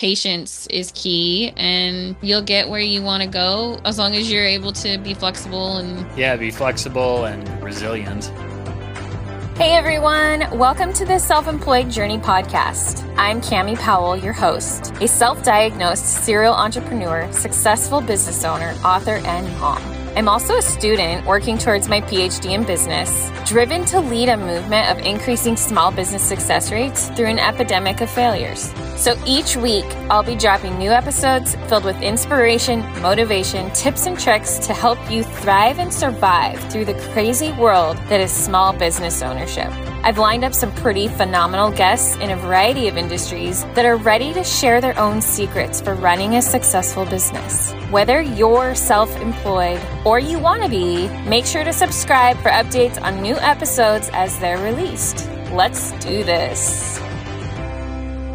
patience is key and you'll get where you want to go as long as you're able to be flexible and yeah be flexible and resilient Hey everyone, welcome to the Self Employed Journey podcast. I'm Cami Powell, your host, a self diagnosed serial entrepreneur, successful business owner, author, and mom. I'm also a student working towards my PhD in business, driven to lead a movement of increasing small business success rates through an epidemic of failures. So each week, I'll be dropping new episodes filled with inspiration, motivation, tips, and tricks to help you thrive and survive through the crazy world that is small business ownership. I've lined up some pretty phenomenal guests in a variety of industries that are ready to share their own secrets for running a successful business. Whether you're self employed or you want to be, make sure to subscribe for updates on new episodes as they're released. Let's do this.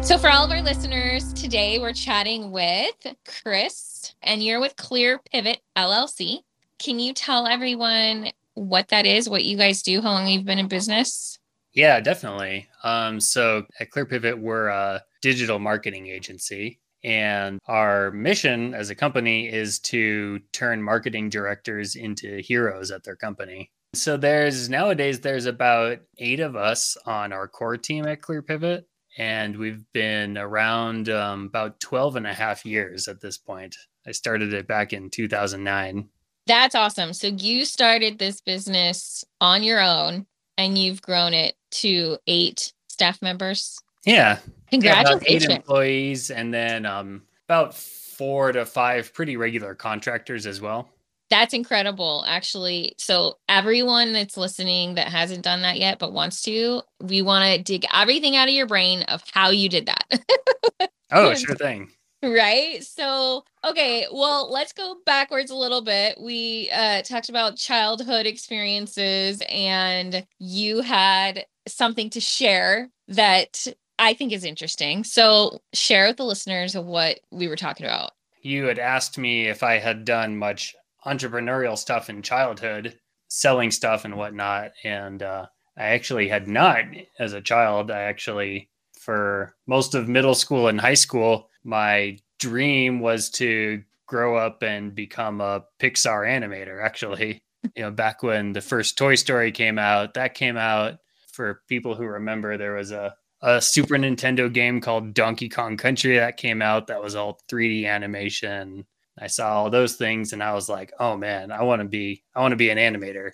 So, for all of our listeners, today we're chatting with Chris, and you're with Clear Pivot LLC. Can you tell everyone what that is, what you guys do, how long you've been in business? Yeah, definitely. Um, so at Clear Pivot, we're a digital marketing agency. And our mission as a company is to turn marketing directors into heroes at their company. So there's nowadays there's about eight of us on our core team at Clear Pivot. And we've been around um, about 12 and a half years at this point. I started it back in 2009. That's awesome. So you started this business on your own and you've grown it to eight staff members. Yeah. Congratulations. Yeah, eight employees and then um, about four to five pretty regular contractors as well. That's incredible, actually. So, everyone that's listening that hasn't done that yet but wants to, we want to dig everything out of your brain of how you did that. oh, sure thing. Right. So, okay, well, let's go backwards a little bit. We uh, talked about childhood experiences, and you had something to share that I think is interesting. So, share with the listeners what we were talking about. You had asked me if I had done much entrepreneurial stuff in childhood, selling stuff and whatnot. And uh, I actually had not as a child. I actually, for most of middle school and high school, my dream was to grow up and become a Pixar animator, actually. You know, back when the first Toy Story came out, that came out for people who remember there was a, a Super Nintendo game called Donkey Kong Country that came out that was all 3D animation. I saw all those things and I was like, oh man, I want to be I want to be an animator.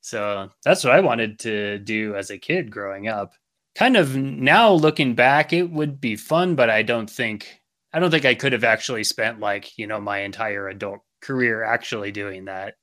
So that's what I wanted to do as a kid growing up. Kind of now looking back, it would be fun, but I don't think I don't think I could have actually spent like, you know, my entire adult career actually doing that.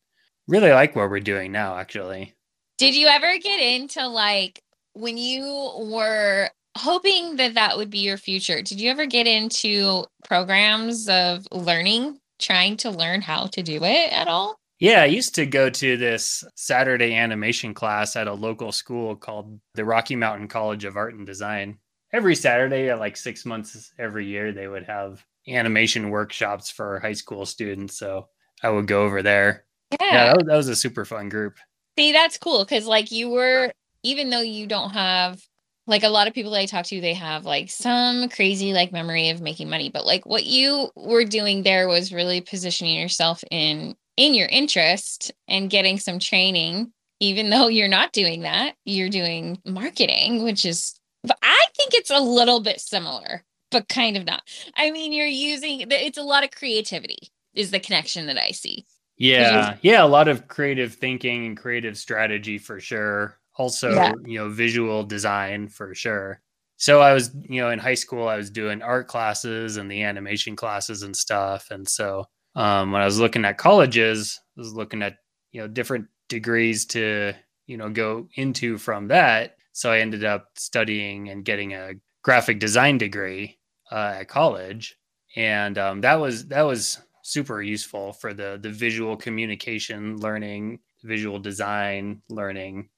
Really like what we're doing now, actually. Did you ever get into like when you were hoping that that would be your future? Did you ever get into programs of learning, trying to learn how to do it at all? Yeah, I used to go to this Saturday animation class at a local school called the Rocky Mountain College of Art and Design every Saturday at like six months every year, they would have animation workshops for high school students. So I would go over there. Yeah, yeah that, was, that was a super fun group. See, that's cool because like you were, even though you don't have like a lot of people that I talk to, they have like some crazy like memory of making money, but like what you were doing there was really positioning yourself in in your interest and getting some training even though you're not doing that you're doing marketing which is but I think it's a little bit similar, but kind of not. I mean, you're using it's a lot of creativity is the connection that I see. Yeah. Yeah. A lot of creative thinking and creative strategy for sure. Also, yeah. you know, visual design for sure. So I was, you know, in high school, I was doing art classes and the animation classes and stuff. And so um, when I was looking at colleges, I was looking at, you know, different degrees to, you know, go into from that. So I ended up studying and getting a graphic design degree uh, at college, and um, that was that was super useful for the the visual communication learning, visual design learning.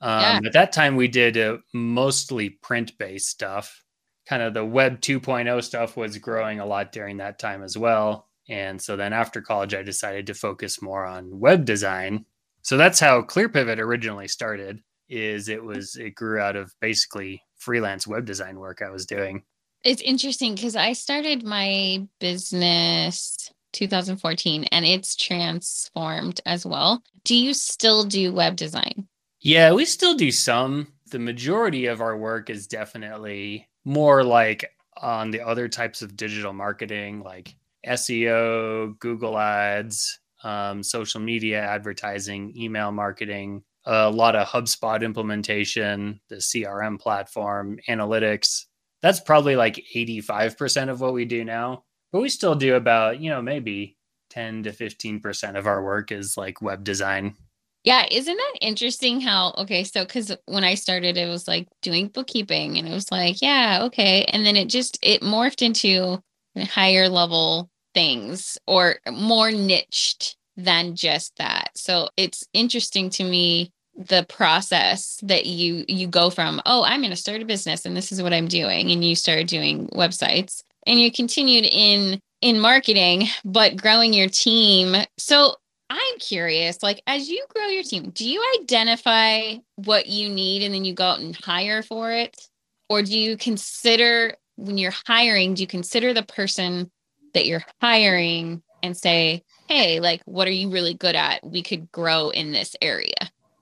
Um, yeah. At that time, we did uh, mostly print based stuff. Kind of the web 2.0 stuff was growing a lot during that time as well. And so then after college, I decided to focus more on web design. So that's how ClearPivot originally started is it was it grew out of basically freelance web design work I was doing. It's interesting because I started my business 2014 and it's transformed as well. Do you still do web design? Yeah, we still do some. The majority of our work is definitely more like on the other types of digital marketing, like SEO, Google Ads, um, social media advertising, email marketing, a lot of HubSpot implementation, the CRM platform, analytics. That's probably like 85% of what we do now. But we still do about, you know, maybe 10 to 15% of our work is like web design. Yeah, isn't that interesting how okay, so cuz when I started it was like doing bookkeeping and it was like, yeah, okay, and then it just it morphed into higher level things or more niched than just that. So it's interesting to me the process that you you go from, oh, I'm going to start a business and this is what I'm doing and you started doing websites and you continued in in marketing but growing your team. So I'm curious, like as you grow your team, do you identify what you need and then you go out and hire for it? Or do you consider when you're hiring, do you consider the person that you're hiring and say, hey, like, what are you really good at? We could grow in this area.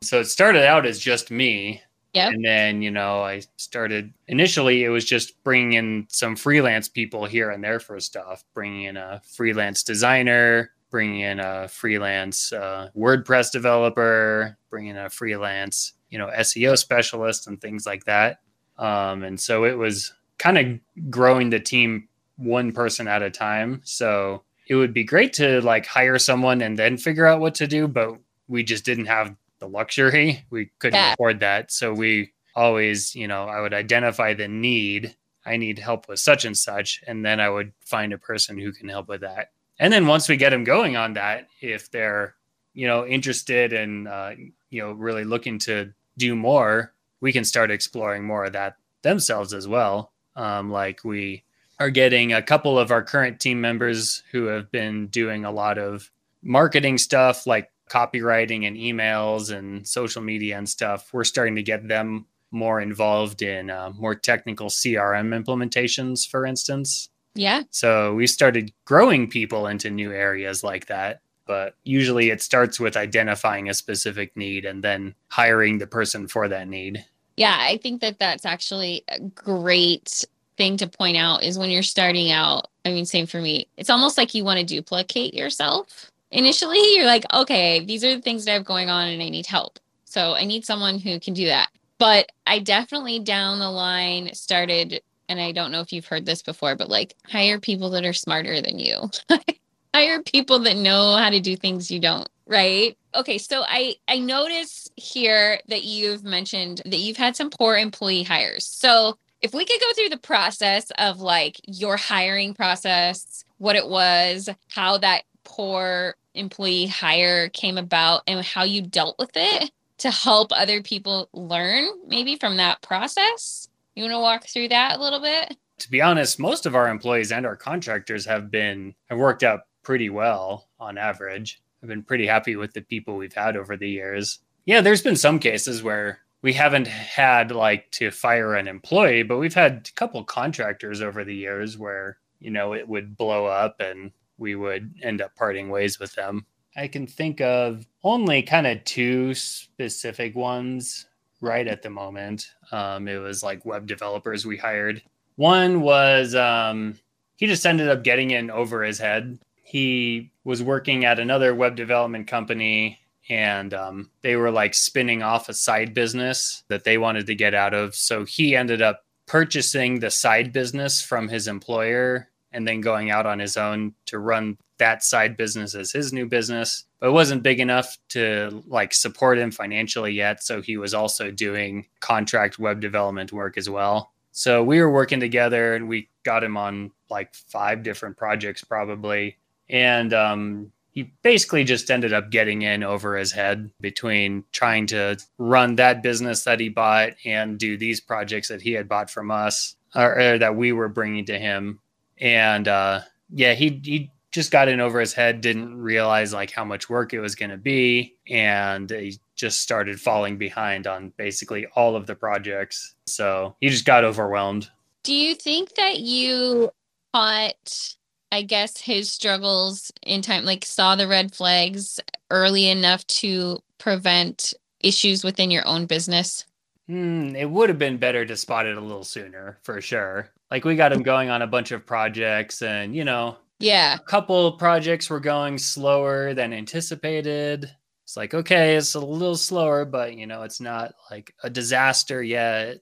So it started out as just me. Yeah. And then, you know, I started initially, it was just bringing in some freelance people here and there for stuff, bringing in a freelance designer, bringing in a freelance uh, WordPress developer, bringing in a freelance, you know, SEO specialist and things like that. Um, and so it was kind of growing the team one person at a time. So it would be great to like hire someone and then figure out what to do, but we just didn't have the luxury. We couldn't yeah. afford that. So we always, you know, I would identify the need. I need help with such and such. And then I would find a person who can help with that and then once we get them going on that if they're you know interested and uh, you know really looking to do more we can start exploring more of that themselves as well. Um, like we are getting a couple of our current team members who have been doing a lot of marketing stuff like copywriting and emails and social media and stuff. We're starting to get them more involved in uh, more technical crm implementations for instance yeah. So we started growing people into new areas like that. But usually it starts with identifying a specific need and then hiring the person for that need. Yeah, I think that that's actually a great thing to point out is when you're starting out. I mean, same for me. It's almost like you want to duplicate yourself. Initially, you're like, okay, these are the things that I have going on and I need help. So I need someone who can do that. But I definitely down the line started and I don't know if you've heard this before, but like hire people that are smarter than you. hire people that know how to do things you don't, right? Okay, so I I notice here that you've mentioned that you've had some poor employee hires. So if we could go through the process of like your hiring process, what it was, how that poor employee hire came about and how you dealt with it to help other people learn maybe from that process. You want to walk through that a little bit? To be honest, most of our employees and our contractors have been have worked out pretty well on average. I've been pretty happy with the people we've had over the years. Yeah, there's been some cases where we haven't had like to fire an employee, but we've had a couple contractors over the years where, you know, it would blow up and we would end up parting ways with them. I can think of only kind of two specific ones right at the moment. Um, it was like web developers we hired. One was um, he just ended up getting in over his head. He was working at another web development company and um, they were like spinning off a side business that they wanted to get out of. So he ended up purchasing the side business from his employer and then going out on his own to run that side business as his new business. But it wasn't big enough to like support him financially yet so he was also doing contract web development work as well. So we were working together and we got him on like five different projects probably. And um, he basically just ended up getting in over his head between trying to run that business that he bought and do these projects that he had bought from us or, or that we were bringing to him and uh, yeah he he just got in over his head, didn't realize like how much work it was going to be, and he just started falling behind on basically all of the projects. So he just got overwhelmed. Do you think that you caught, I guess, his struggles in time, like saw the red flags early enough to prevent issues within your own business? Hmm, it would have been better to spot it a little sooner, for sure. Like we got him going on a bunch of projects, and you know, Yeah. a couple projects were going slower than anticipated. It's like, okay, it's a little slower, but you know, it's not like a disaster yet,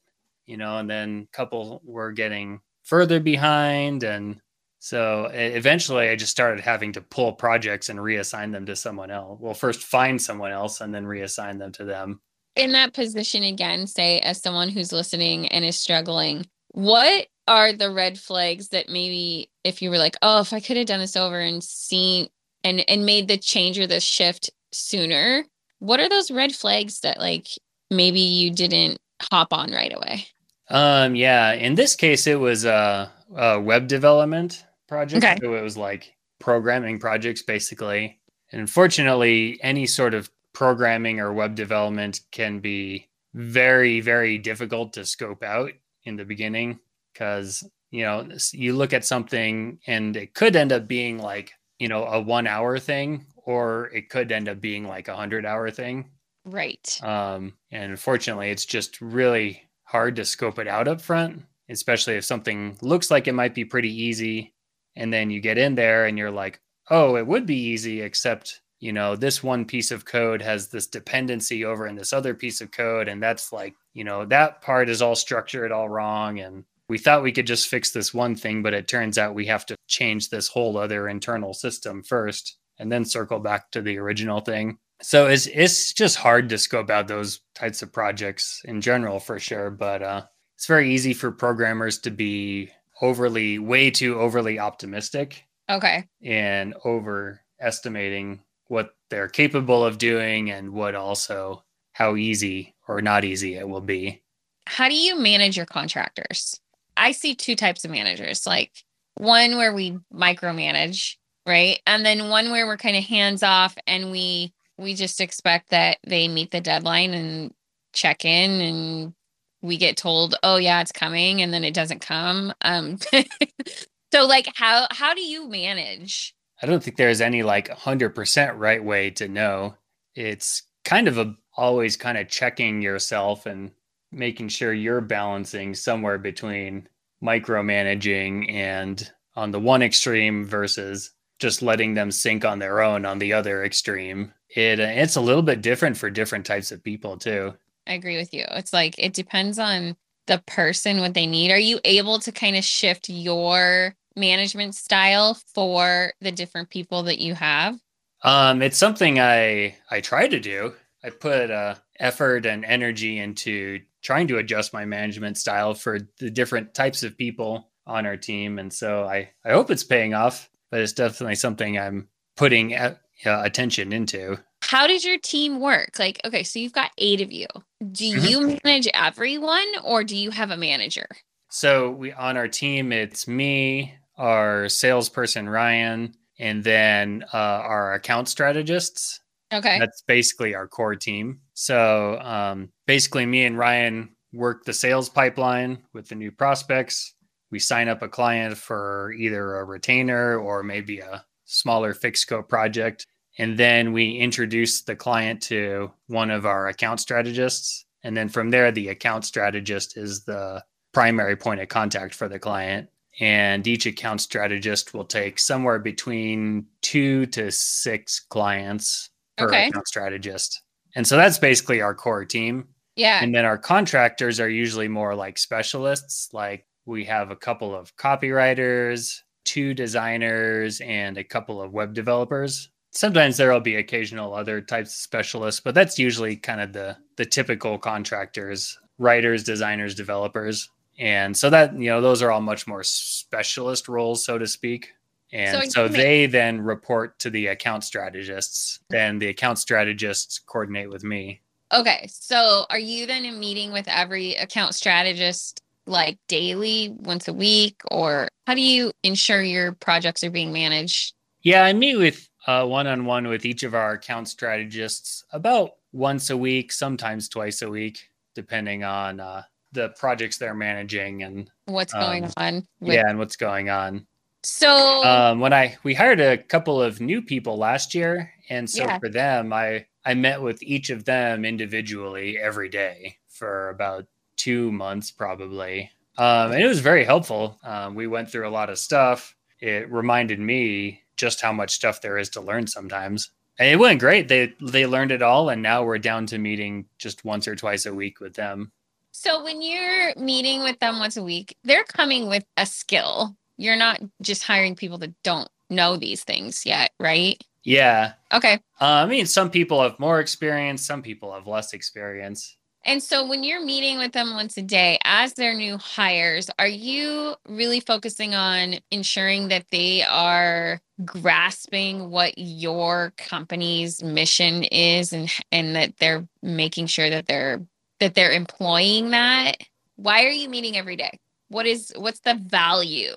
you know, and then a couple were getting further behind. And so eventually I just started having to pull projects and reassign them to someone else. Well, first find someone else and then reassign them to them. In that position again, say as someone who's listening and is struggling, what are the red flags that maybe if you were like, oh, if I could have done this over and seen and and made the change or the shift sooner, what are those red flags that like maybe you didn't hop on right away? Um, yeah, in this case, it was a, a web development project. Okay. So it was like programming projects, basically. And unfortunately, any sort of programming or web development can be very, very difficult to scope out in the beginning because, you know, you look at something and it could end up being like, you know, a one hour thing, or it could end up being like a hundred hour thing. Right. Um, and unfortunately, it's just really hard to scope it out up front, especially if something looks like it might be pretty easy. And then you get in there and you're like, oh, it would be easy, except, you know, this one piece of code has this dependency over in this other piece of code. And that's like, you know, that part is all structured all wrong. And we thought we could just fix this one thing, but it turns out we have to change this whole other internal system first and then circle back to the original thing. So it's it's just hard to scope out those types of projects in general for sure, but uh, it's very easy for programmers to be overly, way too overly optimistic Okay. and overestimating what they're capable of doing and what also how easy or not easy it will be. how do you manage your contractors? I see two types of managers, like one where we micromanage, right? And then one where we're kind of hands off and we we just expect that they meet the deadline and check in and we get told, "Oh yeah, it's coming," and then it doesn't come. Um so like how how do you manage? I don't think there's any like 100% right way to know. It's kind of a always kind of checking yourself and making sure you're balancing somewhere between micromanaging and on the one extreme versus just letting them sink on their own on the other extreme. It it's a little bit different for different types of people too. I agree with you. It's like it depends on the person what they need. Are you able to kind of shift your management style for the different people that you have? Um, it's something I I try to do. I put uh, effort and energy into trying to adjust my management style for the different types of people on our team, and so I I hope it's paying off. But it's definitely something I'm putting uh, attention into. How does your team work? Like, okay, so you've got eight of you. Do Mhm. you manage everyone or do you have a manager? So we on our team, it's me, our salesperson Ryan, and then uh, our account strategists. Okay. That's basically our core team. So um, basically, me and Ryan work the sales pipeline with the new prospects. We sign up a client for either a retainer or maybe a smaller fixed scope project. And then we introduce the client to one of our account strategists. And then from there, the account strategist is the primary point of contact for the client. And each account strategist will take somewhere between two to six clients per Okay. account strategist. And so that's basically our core team. yeah. And then our contractors are usually more like specialists. Like we have a couple of copywriters, two designers, and a couple of web developers. Sometimes there will be occasional other types of specialists, but that's usually kind of the the typical contractors, writers, designers, developers. And so that, you know, those are all much more specialist roles, so to speak. And So so, they then report to the account strategists. Then the account strategists coordinate with me. Okay. So are you then in meeting with every account strategist like daily, once a week, or how do you ensure your projects are being managed? Yeah, I meet with one on one with each of our account strategists about once a week, sometimes twice a week, depending on uh, the projects they're managing and what's going Um, on. with- yeah, and what's going on. So Um, when I we hired a couple of new people last year, and so Yeah. for them, I I met with each of them individually every day for about two months probably, um, and it was very helpful. Um, we went through a lot of stuff. It reminded me just how much stuff there is to learn sometimes. And it went great. They they learned it all, and now we're down to meeting just once or twice a week with them. So when you're meeting with them once a week, they're coming with a skill. You're not just hiring people that don't know these things yet, right? Yeah, Okay. uh, I mean, some people have more experience, some people have less experience. And so when you're meeting with them once a day as their new hires, are you really focusing on ensuring that they are grasping what your company's mission is and and that they're making sure that they're that they're employing that? Why are you meeting every day? What is what's the value?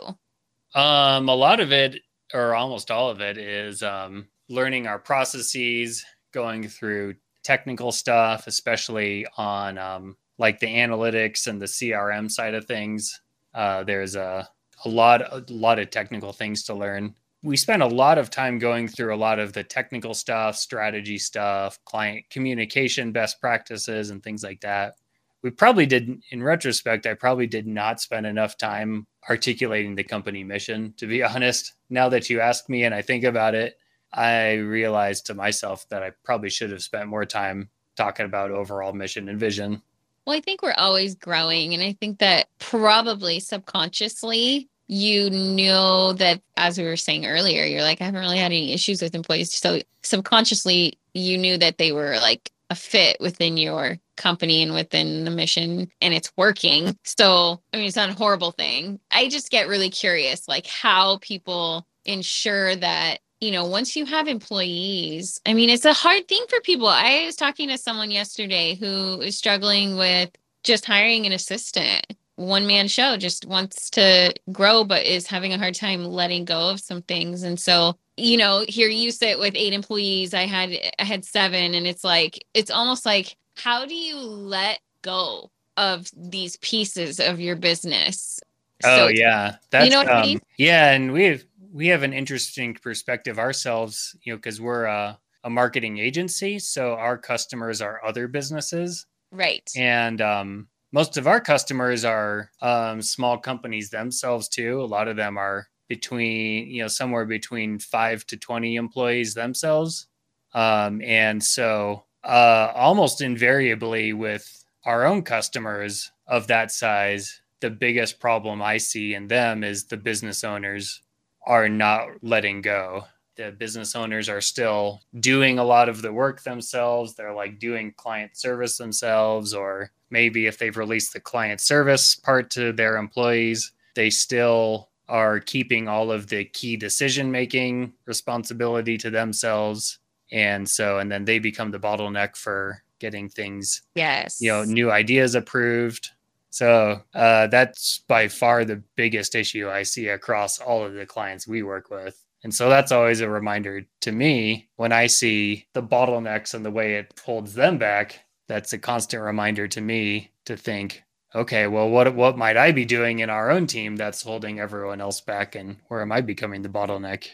Um, a lot of it, or almost all of it, is um, learning our processes, going through technical stuff, especially on um, like the analytics and the CRM side of things. Uh, there's a a lot a lot of technical things to learn. We spent a lot of time going through a lot of the technical stuff, strategy stuff, client communication best practices, and things like that we probably did in retrospect i probably did not spend enough time articulating the company mission to be honest now that you ask me and i think about it i realized to myself that i probably should have spent more time talking about overall mission and vision Well, I think we're always growing. And I think that probably subconsciously, you know that, as we were saying earlier, you're like, I haven't really had any issues with employees. So subconsciously, you knew that they were like a fit within your company and within the mission and it's working. So, I mean, it's not a horrible thing. I just get really curious, like how people ensure that you know, once you have employees, I mean, it's a hard thing for people. I was talking to someone yesterday who is struggling with just hiring an assistant. One man show just wants to grow, but is having a hard time letting go of some things. And so, you know, here you sit with eight employees. I had I had seven, and it's like it's almost like how do you let go of these pieces of your business? oh So- yeah that's know what I um, mean? yeah and we've we have an interesting perspective ourselves you know because we're a, a marketing agency so our customers are other businesses right. and um, most of our customers are um, small companies themselves too. A lot of them are between you know somewhere between 5 to 20 employees themselves. Um, and so uh, almost invariably with our own customers of that size the biggest problem i see in them is the business owners are not letting go the business owners are still doing a lot of the work themselves. They're like doing client service themselves, or maybe if they've released the client service part to their employees, they still are keeping all of the key decision making responsibility to themselves. And so, and then they become the bottleneck for getting things, Yes. you know, new ideas approved. So uh, that's by far the biggest issue I see across all of the clients we work with. And so that's always a reminder to me when I see the bottlenecks and the way it holds them back. That's a constant reminder to me to think, okay, well, what what might I be doing in our own team that's holding everyone else back, and where am I becoming the bottleneck?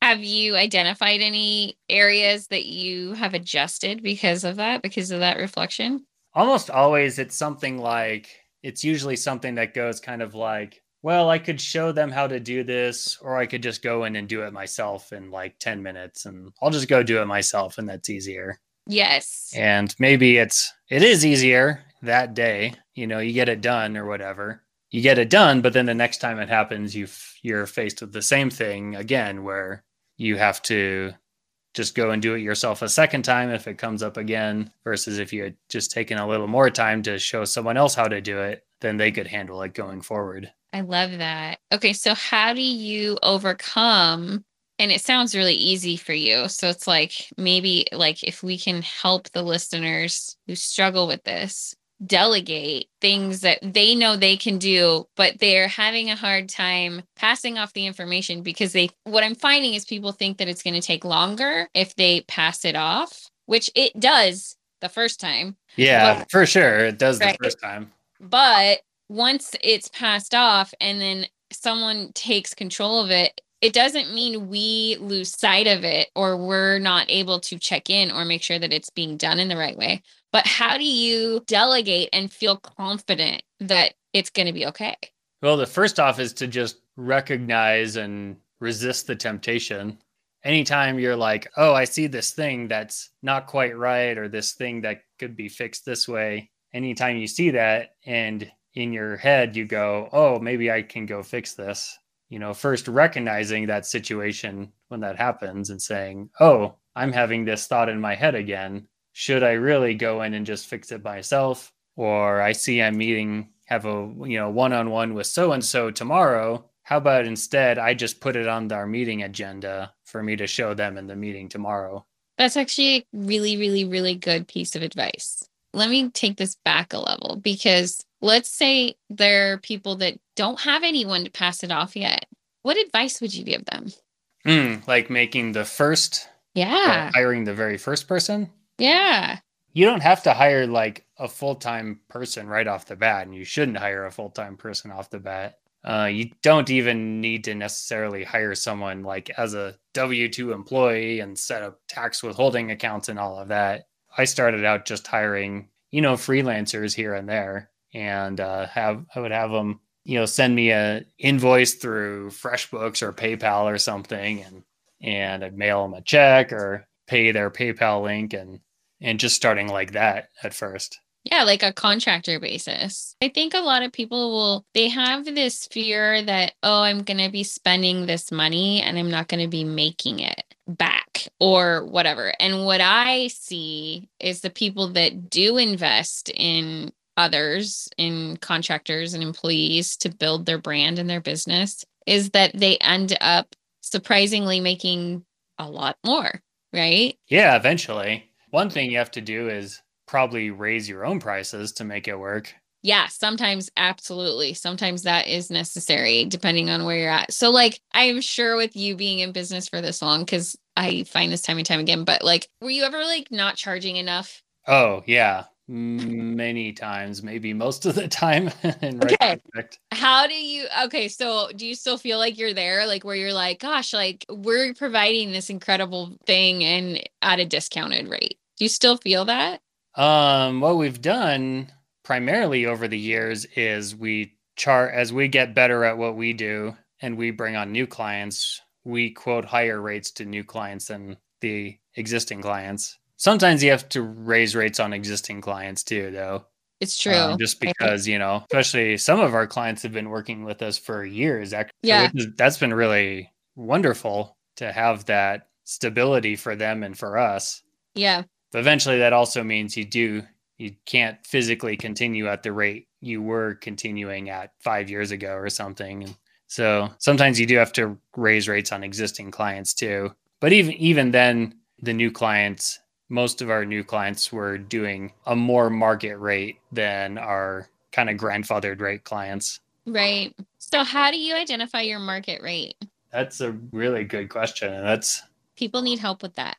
Have you identified any areas that you have adjusted because of that, because of that reflection? Almost always, it's something like it's usually something that goes kind of like, well, I could show them how to do this, or I could just go in and do it myself in like 10 minutes, and I'll just go do it myself, and that's easier. Yes. and maybe it's it is easier that day you know you get it done or whatever you get it done but then the next time it happens you you're faced with the same thing again where you have to just go and do it yourself a second time if it comes up again versus if you had just taken a little more time to show someone else how to do it then they could handle it going forward I love that. Okay, so how do you overcome and it sounds really easy for you. So it's like maybe like if we can help the listeners who struggle with this delegate things that they know they can do but they're having a hard time passing off the information because they what I'm finding is people think that it's going to take longer if they pass it off, which it does the first time. yeah Well, for sure it does the first time But once it's passed off and then someone takes control of it, it doesn't mean we lose sight of it or we're not able to check in or make sure that it's being done in the right way. But how do you delegate and feel confident that it's going to be okay? Well, the first off is to just recognize and resist the temptation. Anytime you're like, oh, I see this thing that's not quite right, or this thing that could be fixed this way, anytime you see that and in your head you go, oh, maybe I can go fix this, you know, first recognizing that situation when that happens and saying, oh, I'm having this thought in my head again. Should I really go in and just fix it myself? Or I see I'm meeting, have a, you know, one on one with so and so tomorrow. How about instead I just put it on our meeting agenda for me to show them in the meeting tomorrow? That's actually a really, really, really good piece of advice. Let me take this back a level because let's say there are people that don't have anyone to pass it off yet. What advice would you give them? Mm, like making the first, yeah, hiring the very first person. Yeah. You don't have to hire like a full time person right off the bat, and you shouldn't hire a full time person off the bat. Uh, you don't even need to necessarily hire someone like as a W 2 employee and set up tax withholding accounts and all of that. I started out just hiring, you know, freelancers here and there and uh, have I would have them, you know, send me a invoice through FreshBooks or PayPal or something, and and I'd mail them a check or pay their PayPal link, and and just starting like that at first. Yeah, like a contractor basis. I think a lot of people will, they have this fear that, oh, I'm going to be spending this money and I'm not going to be making it back or whatever. And what I see is the people that do invest in others in contractors and employees to build their brand and their business is that they end up surprisingly making a lot more, right? Yeah, eventually. One thing you have to do is probably raise your own prices to make it work. Yeah, sometimes absolutely. Sometimes that is necessary depending on where you're at. So like I'm sure with you being in business for this long cuz I find this time and time again, but like were you ever like not charging enough? Oh, yeah many times, maybe most of the time. okay. How do you okay, so do you still feel like you're there? Like where you're like, gosh, like we're providing this incredible thing and at a discounted rate. Do you still feel that? Um, what we've done primarily over the years is we chart as we get better at what we do and we bring on new clients, we quote higher rates to new clients than the existing clients. Sometimes you have to raise rates on existing clients too, though. It's true. Um, just because, you know, especially some of our clients have been working with us for years. Actually, yeah. So that's been really wonderful to have that stability for them and for us. Yeah. But eventually that also means you do you can't physically continue at the rate you were continuing at 5 years ago or something. So sometimes you do have to raise rates on existing clients too. But even even then the new clients most of our new clients were doing a more market rate than our kind of grandfathered rate clients. Right. So how do you identify your market rate? That's a really good question. And that's people need help with that.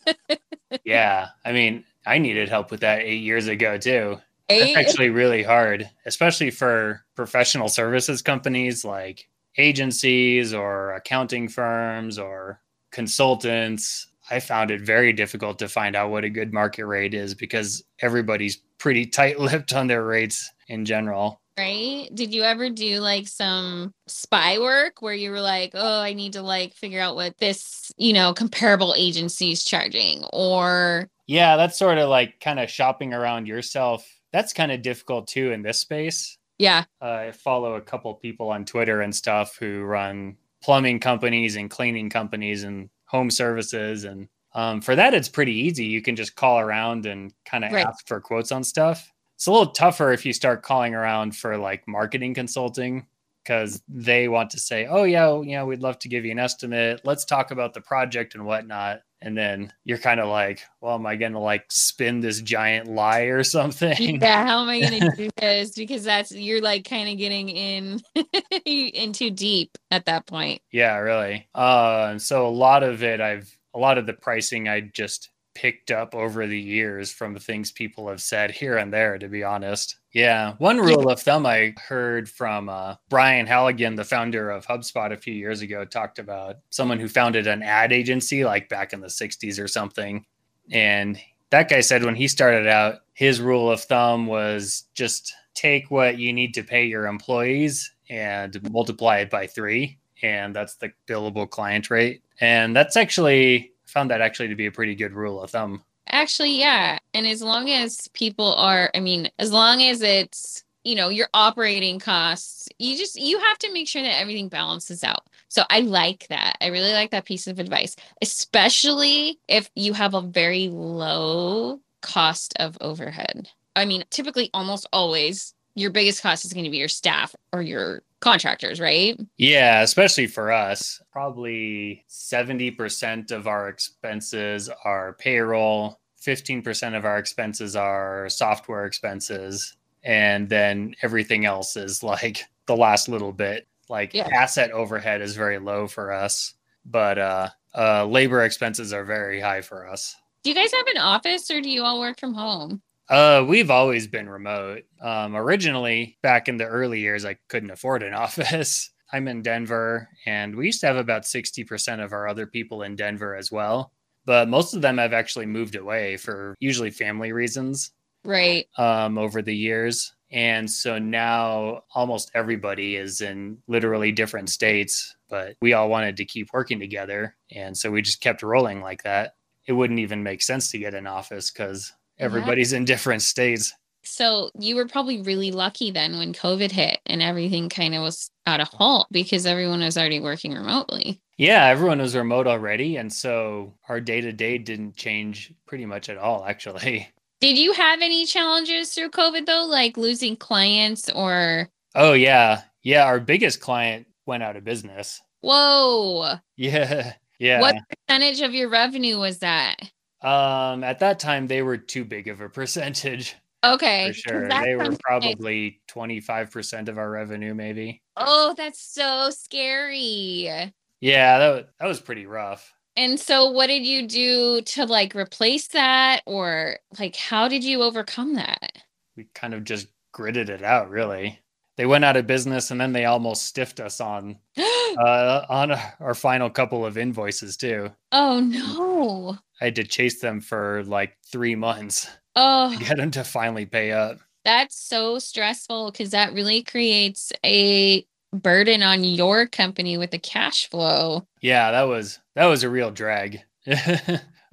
yeah. I mean, I needed help with that eight years ago too. Eight? It's actually really hard, especially for professional services companies like agencies or accounting firms or consultants. I found it very difficult to find out what a good market rate is because everybody's pretty tight lipped on their rates in general. Right. Did you ever do like some spy work where you were like, oh, I need to like figure out what this, you know, comparable agency is charging or. Yeah, that's sort of like kind of shopping around yourself. That's kind of difficult too in this space. Yeah. Uh, I follow a couple people on Twitter and stuff who run plumbing companies and cleaning companies and home services. And um, for that, it's pretty easy. You can just call around and kind of right. ask for quotes on stuff. It's a little tougher if you start calling around for like marketing consulting because they want to say, oh, yeah, you know, we'd love to give you an estimate. Let's talk about the project and whatnot. And then you're kind of like, well, am I to like spin this giant lie or something? Yeah. How am I to do this? Because that's, you're like kind of getting in, in too deep at that point. Yeah, really. Uh, so a lot of it, I've, a lot of the pricing, I just picked up over the years from things people have said here and there, to be honest. Yeah. One rule of thumb I heard from uh, Brian Halligan, the founder of HubSpot, a few years ago, talked about someone who founded an ad agency like back in the 60s or something. And that guy said when he started out, his rule of thumb was just take what you need to pay your employees and multiply it by three. And that's the billable client rate. And that's actually found that actually to be a pretty good rule of thumb. Actually, yeah. And as long as people are, I mean, as long as it's, you know, your operating costs, you just, you have to make sure that everything balances out. So I like that. I really like that piece of advice, especially if you have a very low cost of overhead. I mean, typically, almost always, your biggest cost is going to be your staff or your contractors, right? Yeah, especially for us. Probably 70% of our expenses are payroll, 15% of our expenses are software expenses, and then everything else is like the last little bit. Like yeah. asset overhead is very low for us, but uh, uh, labor expenses are very high for us. Do you guys have an office or do you all work from home? Uh, we've always been remote. Um, originally, back in the early years, I couldn't afford an office. I'm in Denver, and we used to have about 60% of our other people in Denver as well. But most of them have actually moved away for usually family reasons. Right. Um, over the years. And so now almost everybody is in literally different states, but we all wanted to keep working together. And so we just kept rolling like that. It wouldn't even make sense to get an office because everybody's yeah. in different states. So you were probably really lucky then when COVID hit and everything kind of was at a halt because everyone was already working remotely. Yeah, everyone was remote already. And so our day to day didn't change pretty much at all, actually. Did you have any challenges through COVID though, like losing clients or? Oh, yeah. Yeah. Our biggest client went out of business. Whoa. Yeah. Yeah. What percentage of your revenue was that? Um, at that time, they were too big of a percentage. Okay. For sure. They were probably 25% of our revenue, maybe. Oh, that's so scary. Yeah, that, was, that was pretty rough. And so, what did you do to like replace that? Or like, how did you overcome that? We kind of just gritted it out, really they went out of business and then they almost stiffed us on uh, on our final couple of invoices too. Oh no! I had to chase them for like three months. Oh, get them to finally pay up. That's so stressful because that really creates a burden on your company with the cash flow. Yeah, that was that was a real drag.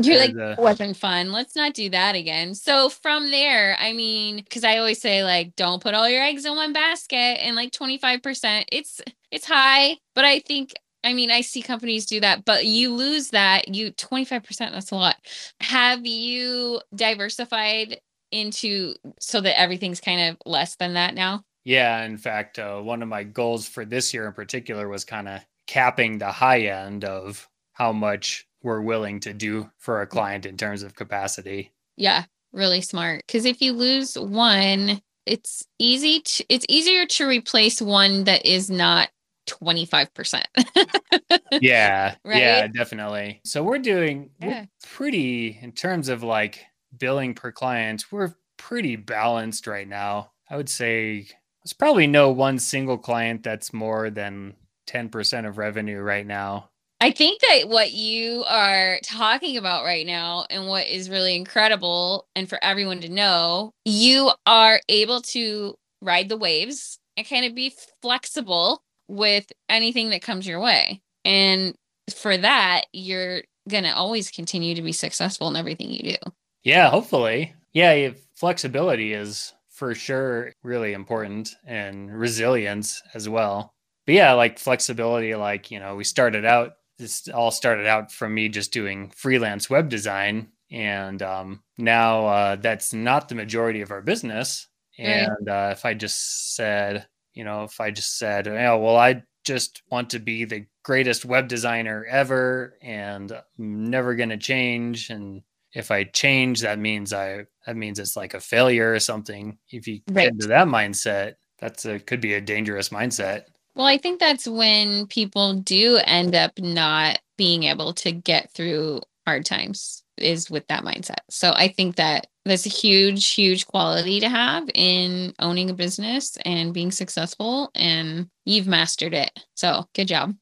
You're like, uh, wasn't fun. Let's not do that again. So from there, I mean, because I always say like, don't put all your eggs in one basket, and like 25%, it's it's high, but I think I mean, I see companies do that, but you lose that. You 25%, that's a lot. Have you diversified into so that everything's kind of less than that now? Yeah. In fact, uh, one of my goals for this year in particular was kind of capping the high end of how much we're willing to do for a client in terms of capacity. Yeah, really smart. Because if you lose one, it's easy to, it's easier to replace one that is not 25%. yeah. Right? Yeah, definitely. So we're doing yeah. we're pretty in terms of like billing per client, we're pretty balanced right now. I would say there's probably no one single client that's more than 10% of revenue right now. I think that what you are talking about right now and what is really incredible and for everyone to know, you are able to ride the waves and kind of be flexible with anything that comes your way. And for that, you're going to always continue to be successful in everything you do. Yeah, hopefully. Yeah, flexibility is for sure really important and resilience as well. But yeah, like flexibility, like, you know, we started out this all started out from me just doing freelance web design. And um, now uh, that's not the majority of our business. And uh, if i just said you know if i just said oh well i just want to be the greatest web designer ever and I'm never going to change and if i change that means i that means it's like a failure or something. If you right. get into that mindset that's a could be a dangerous mindset well, I think that's when people do end up not being able to get through hard times is with that mindset. So I think that that's a huge, huge quality to have in owning a business and being successful. And you've mastered it. So good job.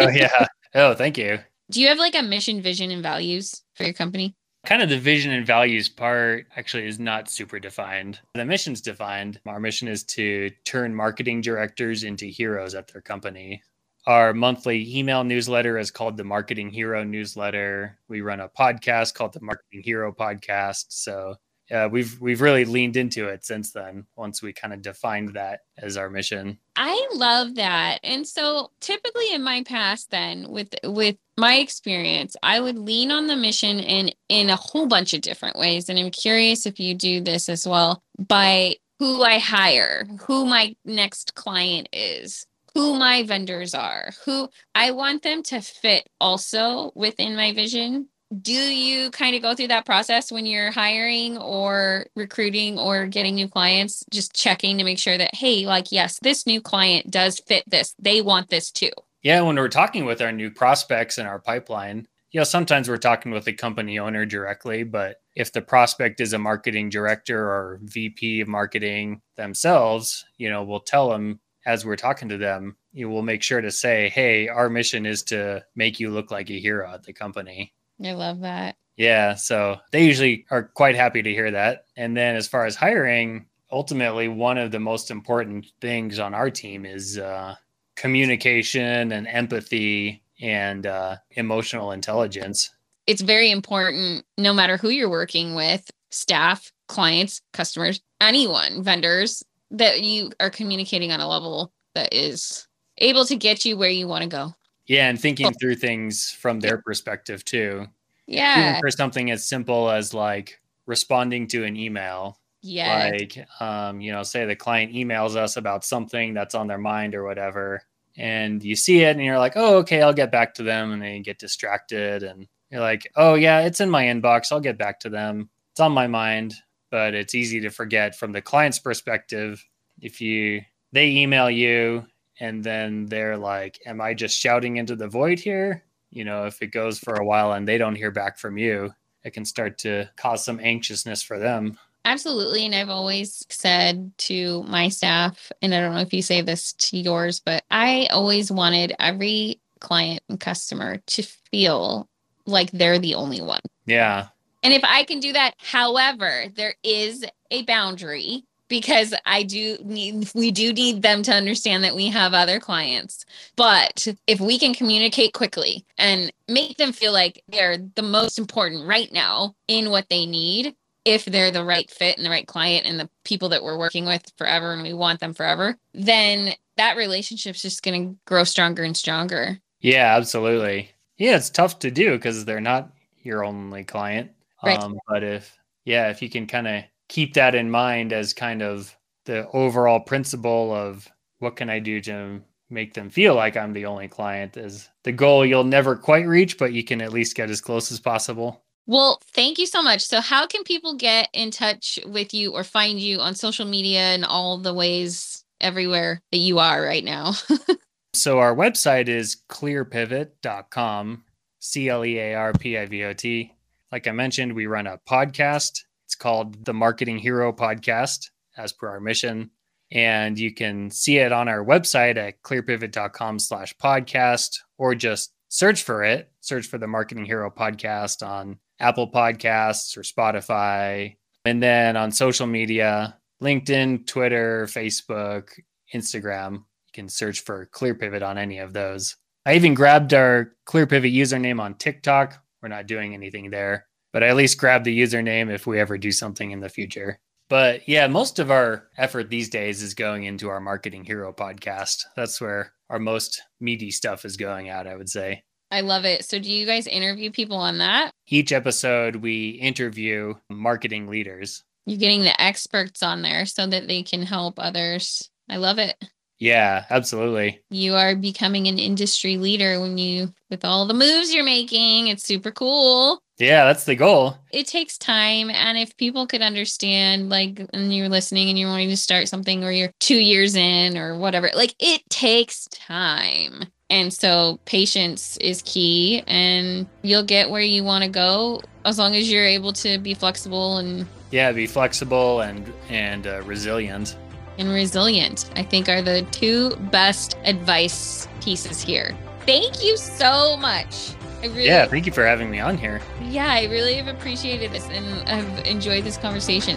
oh, yeah. Oh, thank you. Do you have like a mission, vision, and values for your company? Kind of the vision and values part actually is not super defined. The mission's defined. Our mission is to turn marketing directors into heroes at their company. Our monthly email newsletter is called the Marketing Hero Newsletter. We run a podcast called the Marketing Hero Podcast. So uh, we've we've really leaned into it since then. Once we kind of defined that as our mission. I love that. And so typically in my past, then with with my experience, I would lean on the mission in in a whole bunch of different ways. And I'm curious if you do this as well by who I hire, who my next client is, who my vendors are, who I want them to fit also within my vision. Do you kind of go through that process when you're hiring or recruiting or getting new clients, just checking to make sure that, hey, like, yes, this new client does fit this. They want this too. Yeah, when we're talking with our new prospects in our pipeline, you know, sometimes we're talking with the company owner directly, but if the prospect is a marketing director or VP of marketing themselves, you know, we'll tell them as we're talking to them, you will make sure to say, "Hey, our mission is to make you look like a hero at the company." I love that. Yeah, so they usually are quite happy to hear that. And then as far as hiring, ultimately one of the most important things on our team is uh, communication and empathy and uh, emotional intelligence. It's very important, no matter who you're working with, staff, clients, customers, anyone, vendors, that you are communicating on a level that is able to get you where you want to go. Yeah, and thinking oh. through things from their perspective too. Yeah. Even for something as simple as like responding to an email. Yeah. Like um, you know, say the client emails us about something that's on their mind or whatever. And you see it and you're like, oh, okay, I'll get back to them. And they get distracted and you're like, oh yeah, it's in my inbox. I'll get back to them. It's on my mind but it's easy to forget from the client's perspective if you they email you and then they're like am i just shouting into the void here? You know if it goes for a while and they don't hear back from you it can start to cause some anxiousness for them. Absolutely. And i've always said to my staff and i don't know if you say this to yours but i always wanted every client and customer to feel like they're the only one. Yeah. And if I can do that, however, there is a boundary because I do need, we do need them to understand that we have other clients. But if we can communicate quickly and make them feel like they're the most important right now in what they need, if they're the right fit and the right client and the people that we're working with forever and we want them forever, then that relationship's just going to grow stronger and stronger. Yeah, absolutely. Yeah, it's tough to do because they're not your only client. Right. Um, but if, yeah, if you can kind of keep that in mind as kind of the overall principle of what can I do to make them feel like I'm the only client is the goal you'll never quite reach, but you can at least get as close as possible. Well, thank you so much. So, how can people get in touch with you or find you on social media and all the ways everywhere that you are right now? so, our website is clearpivot.com, C L E A R P I V O T. Like I mentioned, we run a podcast. It's called the Marketing Hero Podcast, as per our mission. And you can see it on our website at clearpivot.com slash podcast, or just search for it. Search for the Marketing Hero Podcast on Apple Podcasts or Spotify. And then on social media, LinkedIn, Twitter, Facebook, Instagram, you can search for Clear Pivot on any of those. I even grabbed our Clear Pivot username on TikTok. We're not doing anything there, but I at least grab the username if we ever do something in the future. But yeah, most of our effort these days is going into our Marketing Hero podcast. That's where our most meaty stuff is going out, I would say. I love it. So, do you guys interview people on that? Each episode, we interview marketing leaders. You're getting the experts on there so that they can help others. I love it. Yeah, absolutely. You are becoming an industry leader when you, with all the moves you're making. It's super cool. Yeah, that's the goal. It takes time. And if people could understand, like, and you're listening and you're wanting to start something or you're two years in or whatever, like, it takes time. And so patience is key, and you'll get where you want to go as long as you're able to be flexible and Yeah, be flexible and and uh, resilient. and resilient. I think are the two best advice pieces here. Thank you so much. I really Yeah, thank you for having me on here. Yeah, I really have appreciated this and I've enjoyed this conversation.